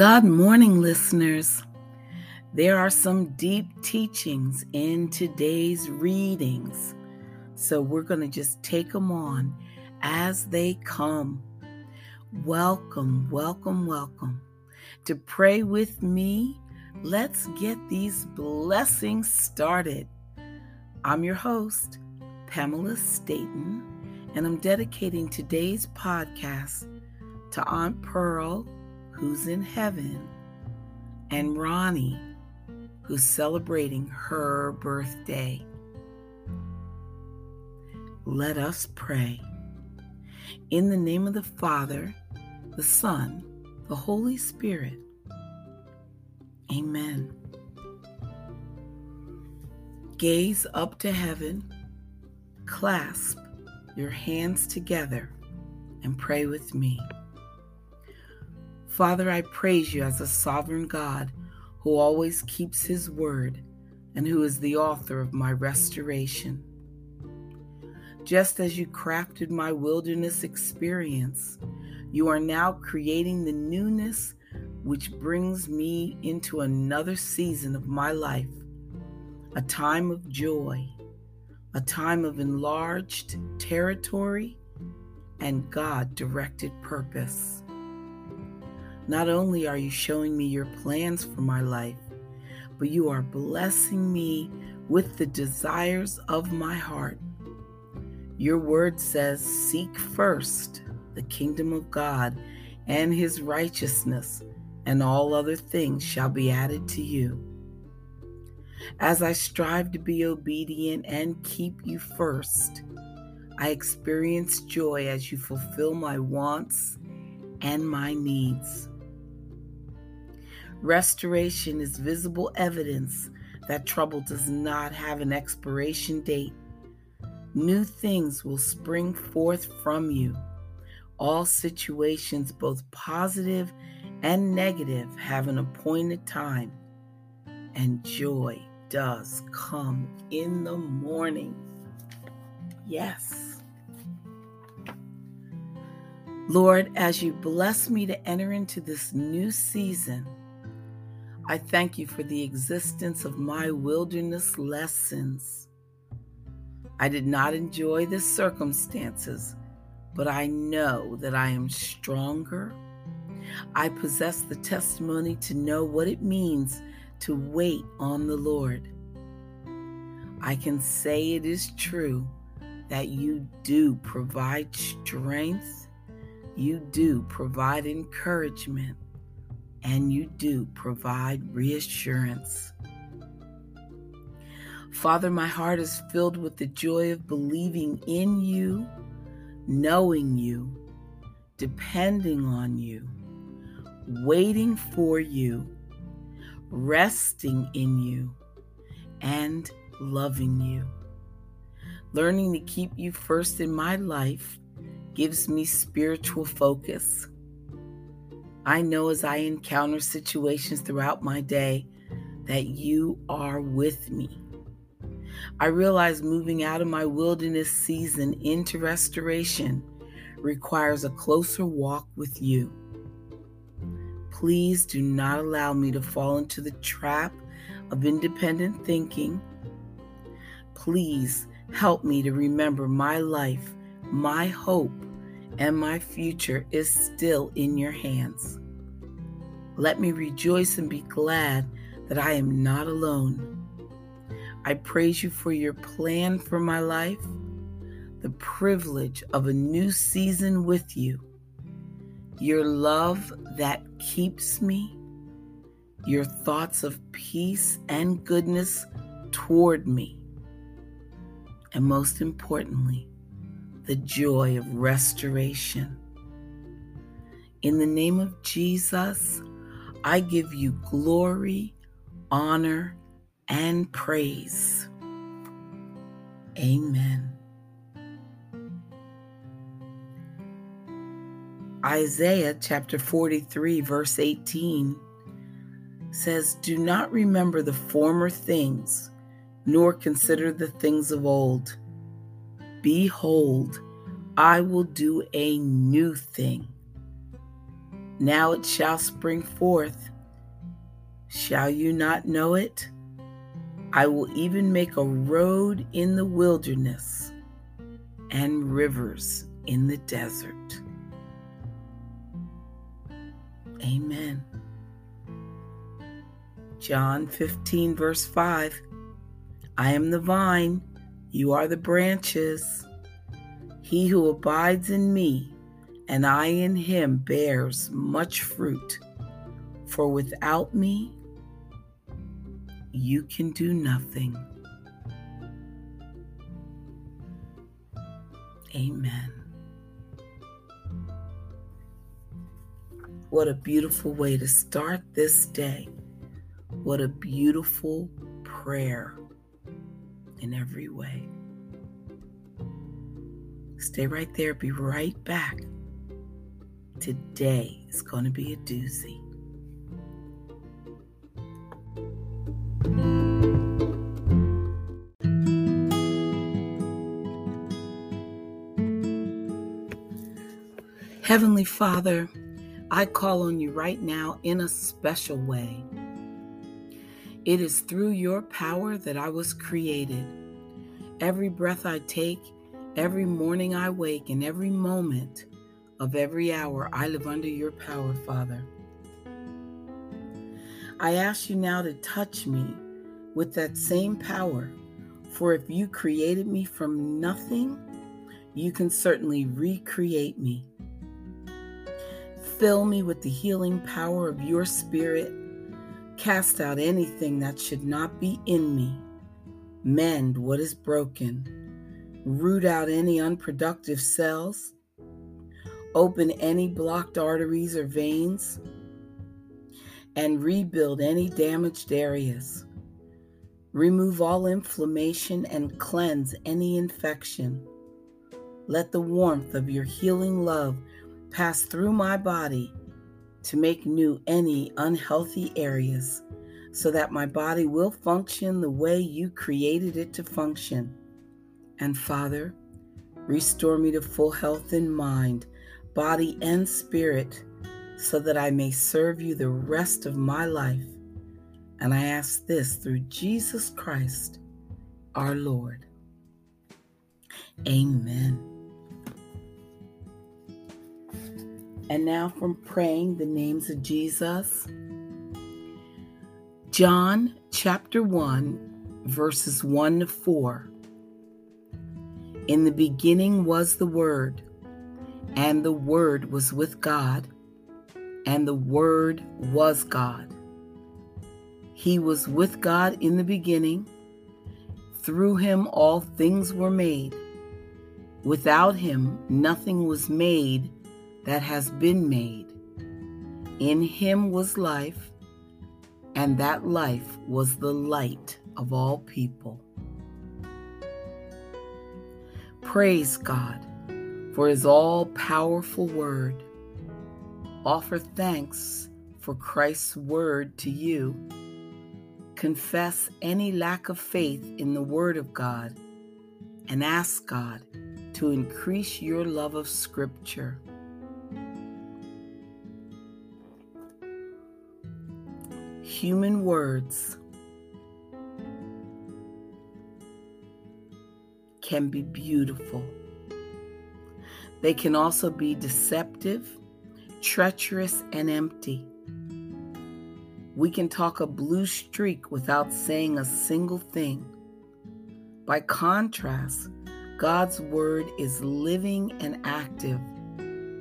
God morning, listeners. There are some deep teachings in today's readings, so we're going to just take them on as they come. Welcome, welcome, welcome. To pray with me, let's get these blessings started. I'm your host, Pamela Staten, and I'm dedicating today's podcast to Aunt Pearl who's in heaven, and Ronnie, who's celebrating her birthday. Let us pray. In the name of the Father, the Son, the Holy Spirit. Amen. Gaze up to heaven, clasp your hands together, and pray with me. Father, I praise you as a sovereign God who always keeps his word and who is the author of my restoration. Just as you crafted my wilderness experience, you are now creating the newness which brings me into another season of my life, a time of joy, a time of enlarged territory, and God directed purpose. Not only are you showing me your plans for my life, but you are blessing me with the desires of my heart. Your word says, Seek first the kingdom of God and his righteousness, and all other things shall be added to you. As I strive to be obedient and keep you first, I experience joy as you fulfill my wants and my needs. Restoration is visible evidence that trouble does not have an expiration date. New things will spring forth from you. All situations, both positive and negative, have an appointed time, and joy does come in the morning. Yes. Lord, as you bless me to enter into this new season, I thank you for the existence of my wilderness lessons. I did not enjoy the circumstances, but I know that I am stronger. I possess the testimony to know what it means to wait on the Lord. I can say it is true that you do provide strength, you do provide encouragement and you do provide reassurance. Father, my heart is filled with the joy of believing in you, knowing you, depending on you, waiting for you, resting in you, and loving you. Learning to keep you first in my life gives me spiritual focus I know as I encounter situations throughout my day that you are with me. I realize moving out of my wilderness season into restoration requires a closer walk with you. Please do not allow me to fall into the trap of independent thinking. Please help me to remember my life, my hope, and my future is still in your hands. Let me rejoice and be glad that I am not alone. I praise you for your plan for my life, the privilege of a new season with you, your love that keeps me, your thoughts of peace and goodness toward me, and most importantly, the joy of restoration. In the name of Jesus, I give you glory, honor, and praise. Amen. Isaiah chapter 43, verse 18 says, Do not remember the former things, nor consider the things of old. Behold, I will do a new thing. Now it shall spring forth. Shall you not know it? I will even make a road in the wilderness and rivers in the desert. Amen. John 15, verse 5 I am the vine, you are the branches. He who abides in me and I in him bears much fruit. For without me, you can do nothing. Amen. What a beautiful way to start this day. What a beautiful prayer in every way. Stay right there. Be right back. Today is going to be a doozy. Heavenly Father, I call on you right now in a special way. It is through your power that I was created. Every breath I take, every morning I wake, and every moment of every hour I live under your power, Father. I ask you now to touch me with that same power, for if you created me from nothing, you can certainly recreate me. Fill me with the healing power of your Spirit. Cast out anything that should not be in me. Mend what is broken. Root out any unproductive cells. Open any blocked arteries or veins. And rebuild any damaged areas. Remove all inflammation and cleanse any infection. Let the warmth of your healing love pass through my body to make new any unhealthy areas so that my body will function the way you created it to function. And Father, restore me to full health in mind, body, and spirit so that I may serve you the rest of my life. And I ask this through Jesus Christ, our Lord. Amen. And now from praying the names of Jesus. John chapter 1, verses 1 to 4. In the beginning was the Word, and the Word was with God, and the Word was God. He was with God in the beginning. Through him all things were made. Without him nothing was made that has been made. In him was life, and that life was the light of all people. Praise God for his all powerful word. Offer thanks for Christ's word to you. Confess any lack of faith in the word of God and ask God to increase your love of Scripture. Human words can be beautiful. They can also be deceptive, treacherous, and empty. We can talk a blue streak without saying a single thing. By contrast, God's word is living and active,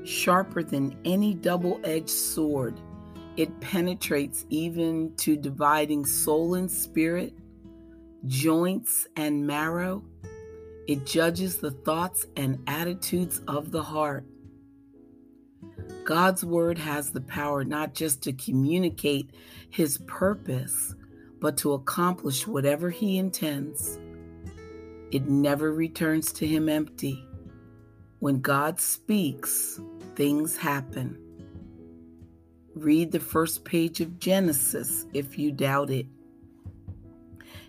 sharper than any double edged sword it penetrates even to dividing soul and spirit, joints and marrow. It judges the thoughts and attitudes of the heart. God's word has the power not just to communicate his purpose, but to accomplish whatever he intends. It never returns to him empty. When God speaks, things happen. Read the first page of Genesis if you doubt it.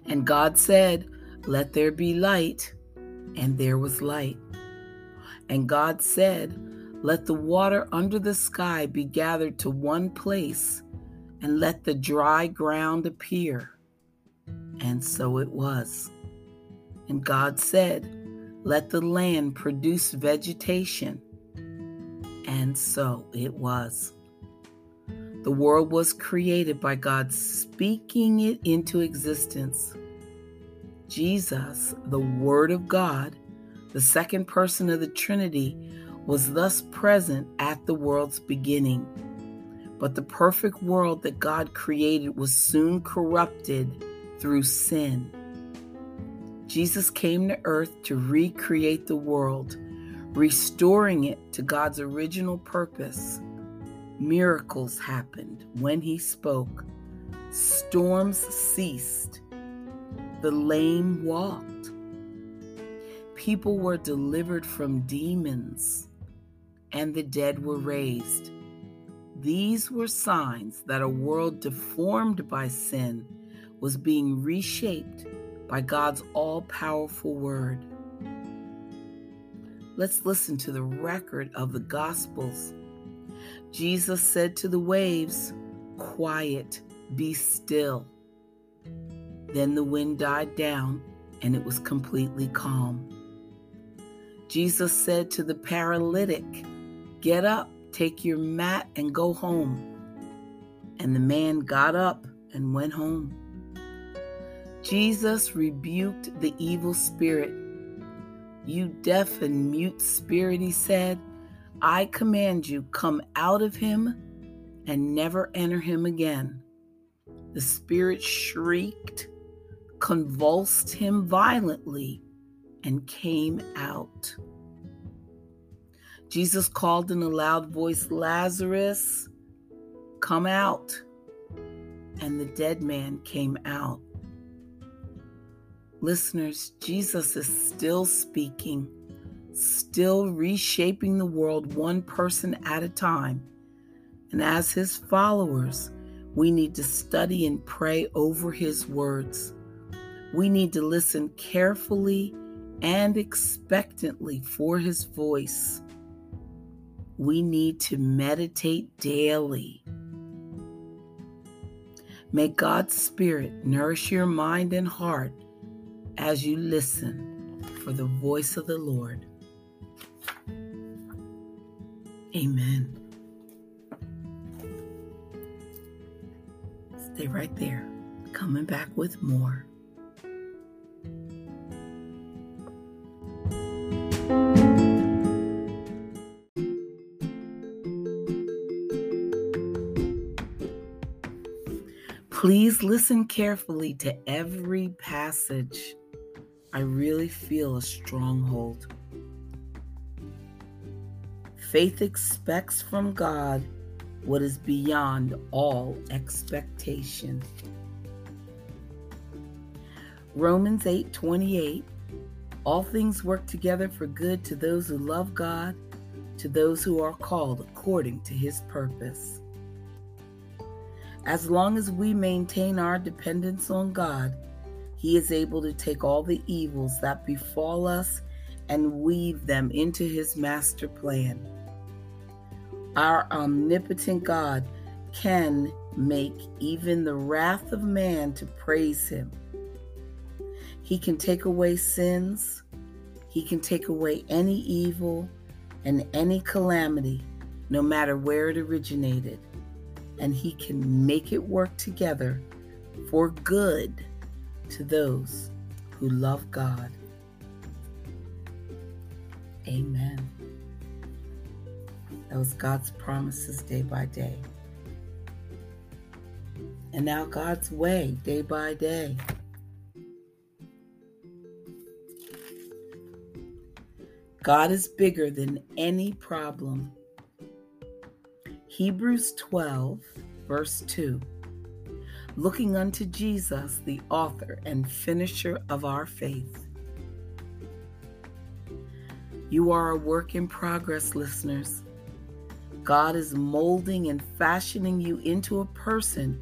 And God said, Let there be light, and there was light. And God said, Let the water under the sky be gathered to one place, and let the dry ground appear. And so it was. And God said, Let the land produce vegetation. And so it was. The world was created by God speaking it into existence. Jesus, the Word of God, the second person of the Trinity, was thus present at the world's beginning. But the perfect world that God created was soon corrupted through sin. Jesus came to earth to recreate the world, restoring it to God's original purpose. Miracles happened when he spoke, storms ceased, the lame walked, people were delivered from demons and the dead were raised. These were signs that a world deformed by sin was being reshaped by God's all powerful word. Let's listen to the record of the Gospels. Jesus said to the waves, Quiet, be still. Then the wind died down and it was completely calm. Jesus said to the paralytic, Get up, take your mat, and go home. And the man got up and went home. Jesus rebuked the evil spirit. You deaf and mute spirit, he said, I command you, come out of him and never enter him again. The spirit shrieked, convulsed him violently, and came out. Jesus called in a loud voice, Lazarus, come out. And the dead man came out. Listeners, Jesus is still speaking, still reshaping the world one person at a time. And as his followers, we need to study and pray over his words. We need to listen carefully and expectantly for his voice we need to meditate daily. May God's Spirit nourish your mind and heart as you listen for the voice of the Lord. Amen. Stay right there, coming back with more. Please listen carefully to every passage. I really feel a stronghold. Faith expects from God what is beyond all expectation. Romans 8:28 All things work together for good to those who love God, to those who are called according to his purpose. As long as we maintain our dependence on God, He is able to take all the evils that befall us and weave them into His master plan. Our omnipotent God can make even the wrath of man to praise Him. He can take away sins, He can take away any evil and any calamity, no matter where it originated and He can make it work together for good to those who love God. Amen. That was God's promises day by day. And now God's way day by day. God is bigger than any problem Hebrews 12, verse 2. Looking unto Jesus, the author and finisher of our faith. You are a work in progress, listeners. God is molding and fashioning you into a person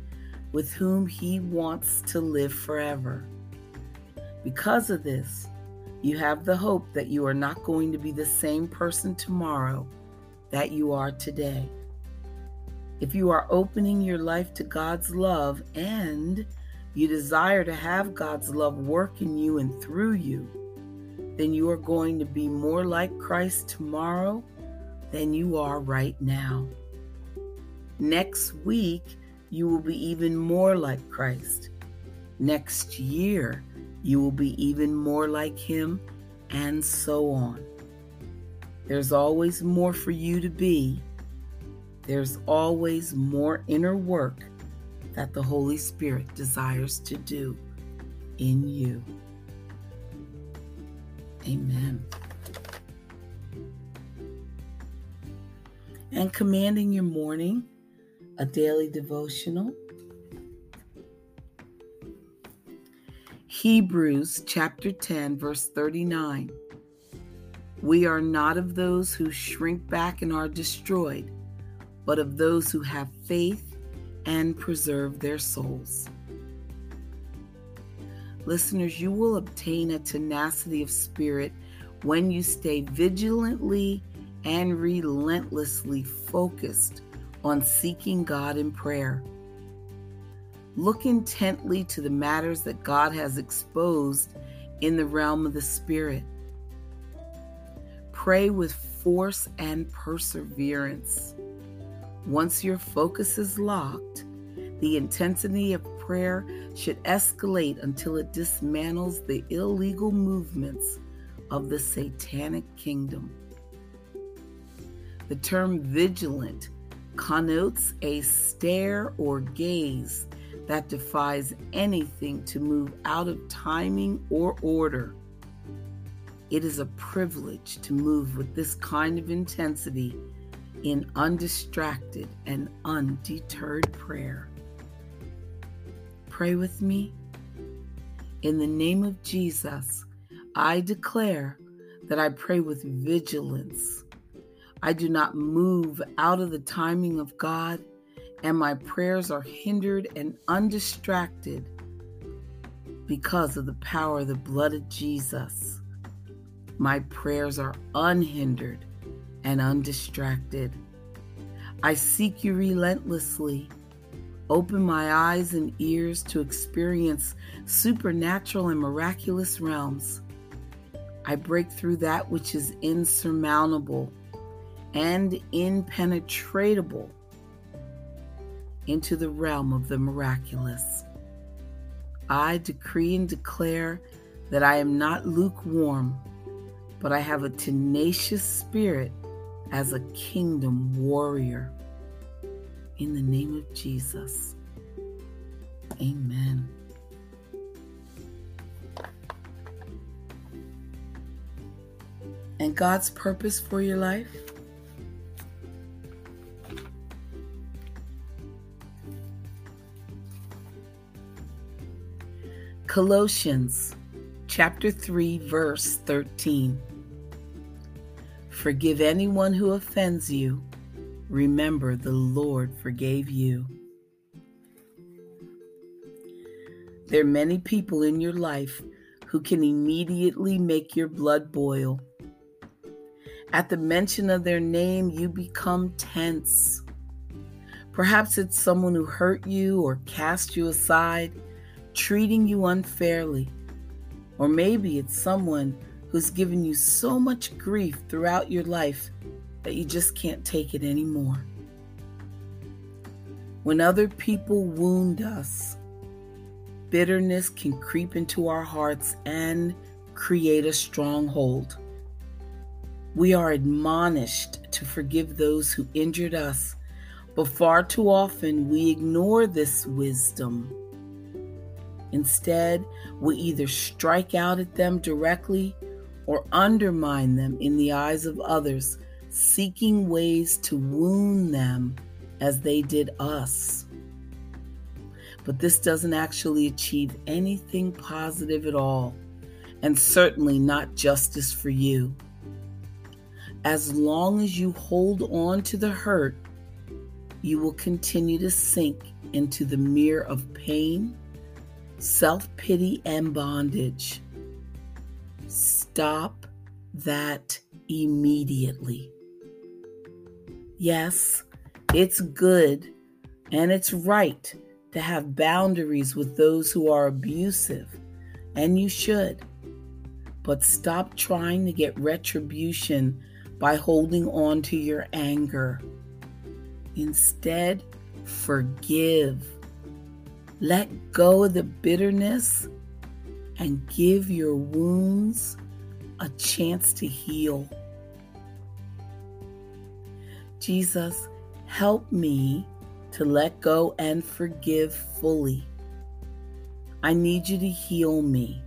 with whom He wants to live forever. Because of this, you have the hope that you are not going to be the same person tomorrow that you are today. If you are opening your life to God's love and you desire to have God's love work in you and through you, then you are going to be more like Christ tomorrow than you are right now. Next week, you will be even more like Christ. Next year, you will be even more like Him, and so on. There's always more for you to be. There's always more inner work that the Holy Spirit desires to do in you. Amen. And commanding your morning, a daily devotional. Hebrews chapter 10, verse 39. We are not of those who shrink back and are destroyed, but of those who have faith and preserve their souls. Listeners, you will obtain a tenacity of spirit when you stay vigilantly and relentlessly focused on seeking God in prayer. Look intently to the matters that God has exposed in the realm of the Spirit. Pray with force and perseverance. Once your focus is locked, the intensity of prayer should escalate until it dismantles the illegal movements of the satanic kingdom. The term vigilant connotes a stare or gaze that defies anything to move out of timing or order. It is a privilege to move with this kind of intensity in undistracted and undeterred prayer. Pray with me. In the name of Jesus, I declare that I pray with vigilance. I do not move out of the timing of God, and my prayers are hindered and undistracted because of the power of the blood of Jesus. My prayers are unhindered and undistracted. I seek you relentlessly. Open my eyes and ears to experience supernatural and miraculous realms. I break through that which is insurmountable and impenetrable into the realm of the miraculous. I decree and declare that I am not lukewarm, but I have a tenacious spirit as a kingdom warrior. In the name of Jesus. Amen. And God's purpose for your life? Colossians chapter 3 verse 13 Forgive anyone who offends you. Remember, the Lord forgave you. There are many people in your life who can immediately make your blood boil. At the mention of their name, you become tense. Perhaps it's someone who hurt you or cast you aside, treating you unfairly. Or maybe it's someone who's given you so much grief throughout your life that you just can't take it anymore. When other people wound us, bitterness can creep into our hearts and create a stronghold. We are admonished to forgive those who injured us, but far too often we ignore this wisdom. Instead, we either strike out at them directly or undermine them in the eyes of others, seeking ways to wound them as they did us. But this doesn't actually achieve anything positive at all, and certainly not justice for you. As long as you hold on to the hurt, you will continue to sink into the mirror of pain, self pity, and bondage. Stop that immediately. Yes, it's good and it's right to have boundaries with those who are abusive, and you should. But stop trying to get retribution by holding on to your anger. Instead, forgive. Let go of the bitterness and give your wounds a chance to heal. Jesus, help me to let go and forgive fully. I need you to heal me.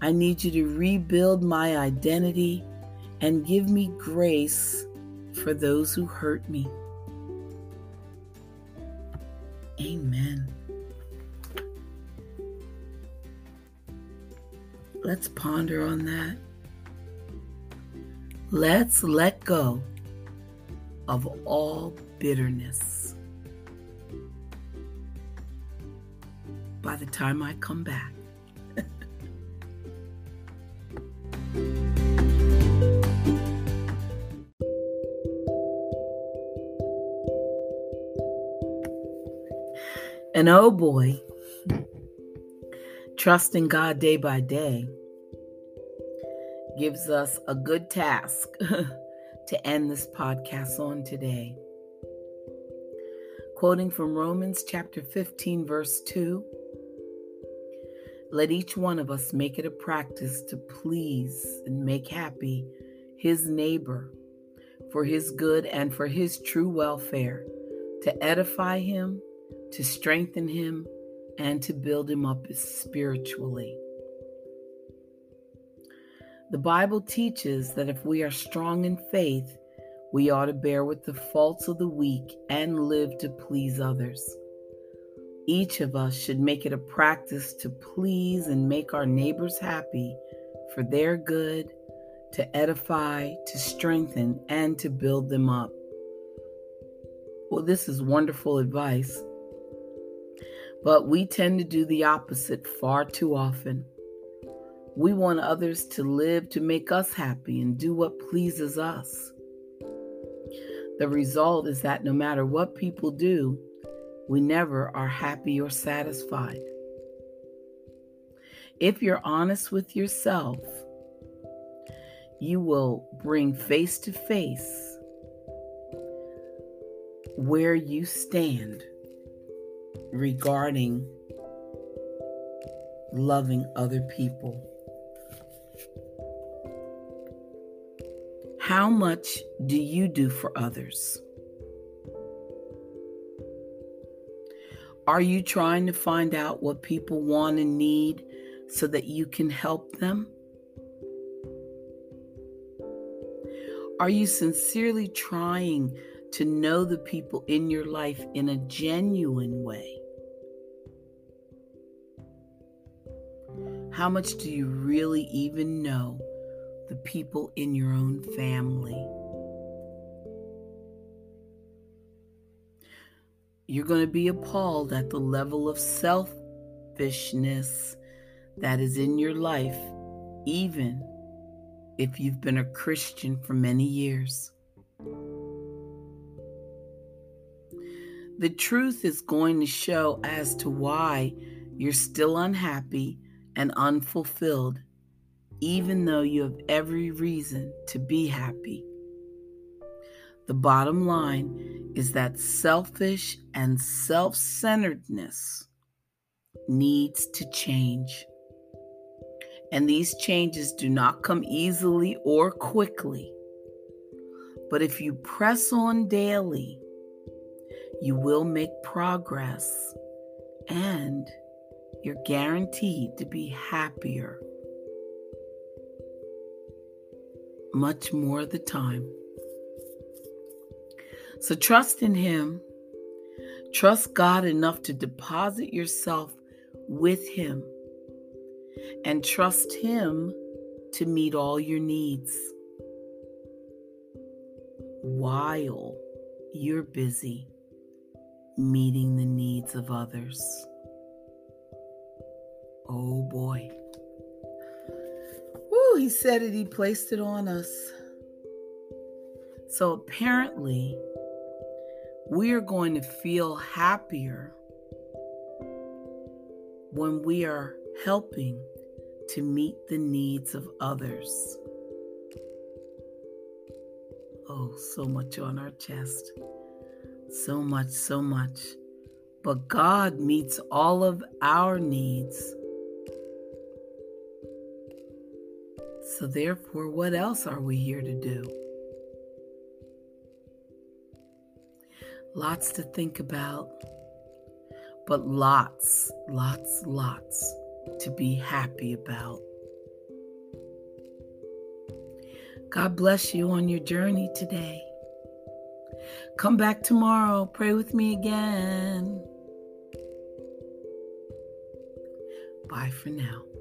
I need you to rebuild my identity and give me grace for those who hurt me. Amen. Let's ponder on that. Let's let go of all bitterness. By the time I come back, And oh boy, trusting God day by day gives us a good task to end this podcast on today. Quoting from Romans chapter 15, verse 2 Let each one of us make it a practice to please and make happy his neighbor for his good and for his true welfare, to edify him to strengthen him, and to build him up spiritually. The Bible teaches that if we are strong in faith, we ought to bear with the faults of the weak and live to please others. Each of us should make it a practice to please and make our neighbors happy for their good, to edify, to strengthen, and to build them up. Well, this is wonderful advice. But we tend to do the opposite far too often. We want others to live to make us happy and do what pleases us. The result is that no matter what people do, we never are happy or satisfied. If you're honest with yourself, you will bring face to face where you stand regarding loving other people. How much do you do for others? Are you trying to find out what people want and need so that you can help them? Are you sincerely trying to know the people in your life in a genuine way? How much do you really even know the people in your own family? You're going to be appalled at the level of selfishness that is in your life, even if you've been a Christian for many years. The truth is going to show as to why you're still unhappy and unfulfilled, even though you have every reason to be happy. The bottom line is that selfish and self centeredness needs to change. And these changes do not come easily or quickly. But if you press on daily, you will make progress and you're guaranteed to be happier much more of the time. So trust in Him. Trust God enough to deposit yourself with Him and trust Him to meet all your needs while you're busy meeting the needs of others. Oh boy. Woo, he said it, he placed it on us. So apparently, We are going to feel happier when we are helping to meet the needs of others. Oh, so much on our chest. So much, so much. But God meets all of our needs. So, therefore, what else are we here to do? Lots to think about, but lots, lots, lots to be happy about. God bless you on your journey today. Come back tomorrow. Pray with me again. Bye for now.